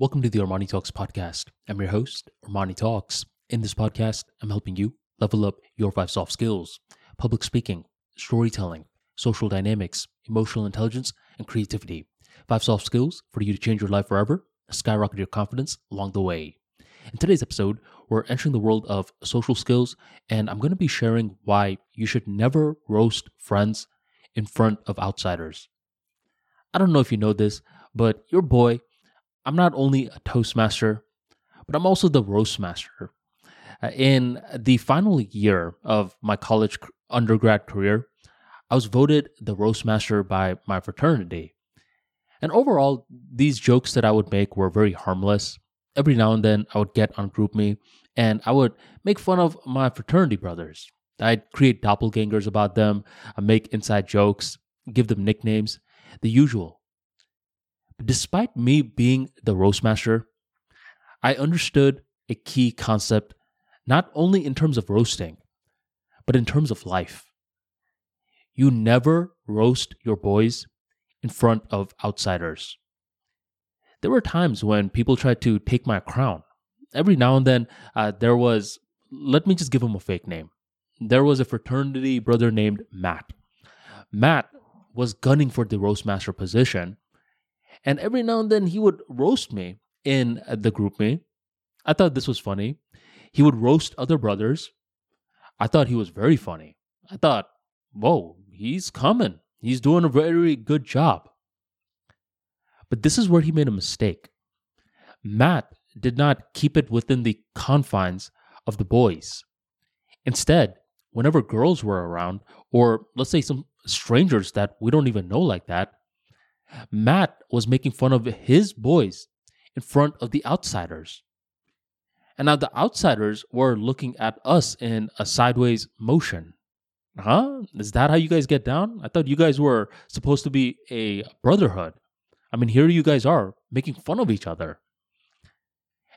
Welcome to the Armani Talks podcast. I'm your host, Armani Talks. In this podcast, I'm helping you level up your five soft skills public speaking, storytelling, social dynamics, emotional intelligence, and creativity. Five soft skills for you to change your life forever, skyrocket your confidence along the way. In today's episode, we're entering the world of social skills, and I'm going to be sharing why you should never roast friends in front of outsiders. I don't know if you know this, but your boy I'm not only a Toastmaster, but I'm also the Roastmaster. Uh, in the final year of my college undergrad career, I was voted the Roastmaster by my fraternity. And overall, these jokes that I would make were very harmless. Every now and then, I would get on GroupMe and I would make fun of my fraternity brothers. I'd create doppelgangers about them, I'd make inside jokes, give them nicknames, the usual despite me being the roastmaster, I understood a key concept not only in terms of roasting, but in terms of life. You never roast your boys in front of outsiders. There were times when people tried to take my crown. Every now and then, uh, there was, let me just give him a fake name. There was a fraternity brother named Matt. Matt was gunning for the roastmaster position and every now and then he would roast me in uh, the GroupMe. I thought this was funny. He would roast other brothers. I thought he was very funny. I thought, whoa, he's coming. He's doing a very good job. But this is where he made a mistake. Matt did not keep it within the confines of the boys. Instead, whenever girls were around, or let's say some strangers that we don't even know like that, Matt was making fun of his boys in front of the outsiders. And now the outsiders were looking at us in a sideways motion. Huh? Is that how you guys get down? I thought you guys were supposed to be a brotherhood. I mean, here you guys are making fun of each other.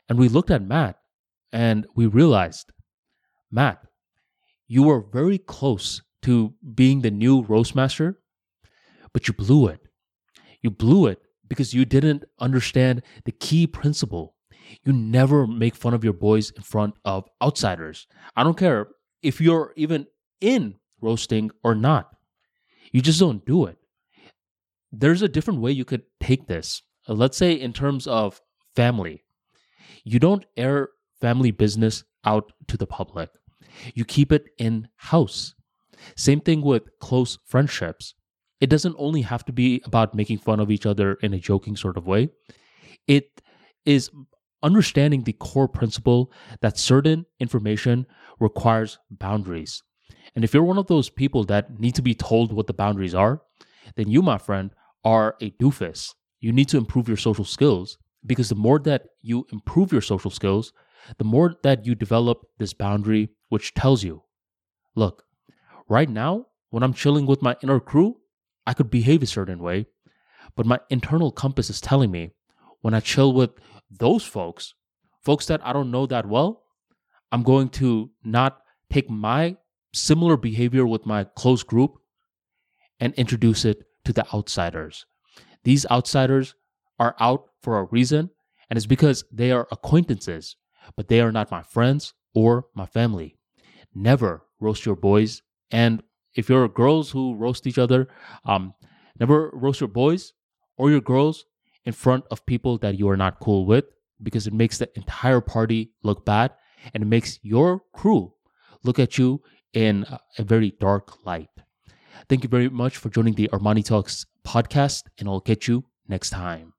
And we looked at Matt and we realized, Matt, you were very close to being the new roastmaster, but you blew it. You blew it because you didn't understand the key principle. You never make fun of your boys in front of outsiders. I don't care if you're even in roasting or not. You just don't do it. There's a different way you could take this. Uh, let's say, in terms of family, you don't air family business out to the public, you keep it in house. Same thing with close friendships it doesn't only have to be about making fun of each other in a joking sort of way. It is understanding the core principle that certain information requires boundaries. And if you're one of those people that need to be told what the boundaries are, then you, my friend, are a doofus. You need to improve your social skills because the more that you improve your social skills, the more that you develop this boundary, which tells you, look, right now, when I'm chilling with my inner crew, I could behave a certain way, but my internal compass is telling me when I chill with those folks, folks that I don't know that well, I'm going to not take my similar behavior with my close group and introduce it to the outsiders. These outsiders are out for a reason, and it's because they are acquaintances, but they are not my friends or my family. Never roast your boys and if you're girls who roast each other, um, never roast your boys or your girls in front of people that you are not cool with because it makes the entire party look bad and it makes your crew look at you in a very dark light. Thank you very much for joining the Armani Talks podcast, and I'll catch you next time.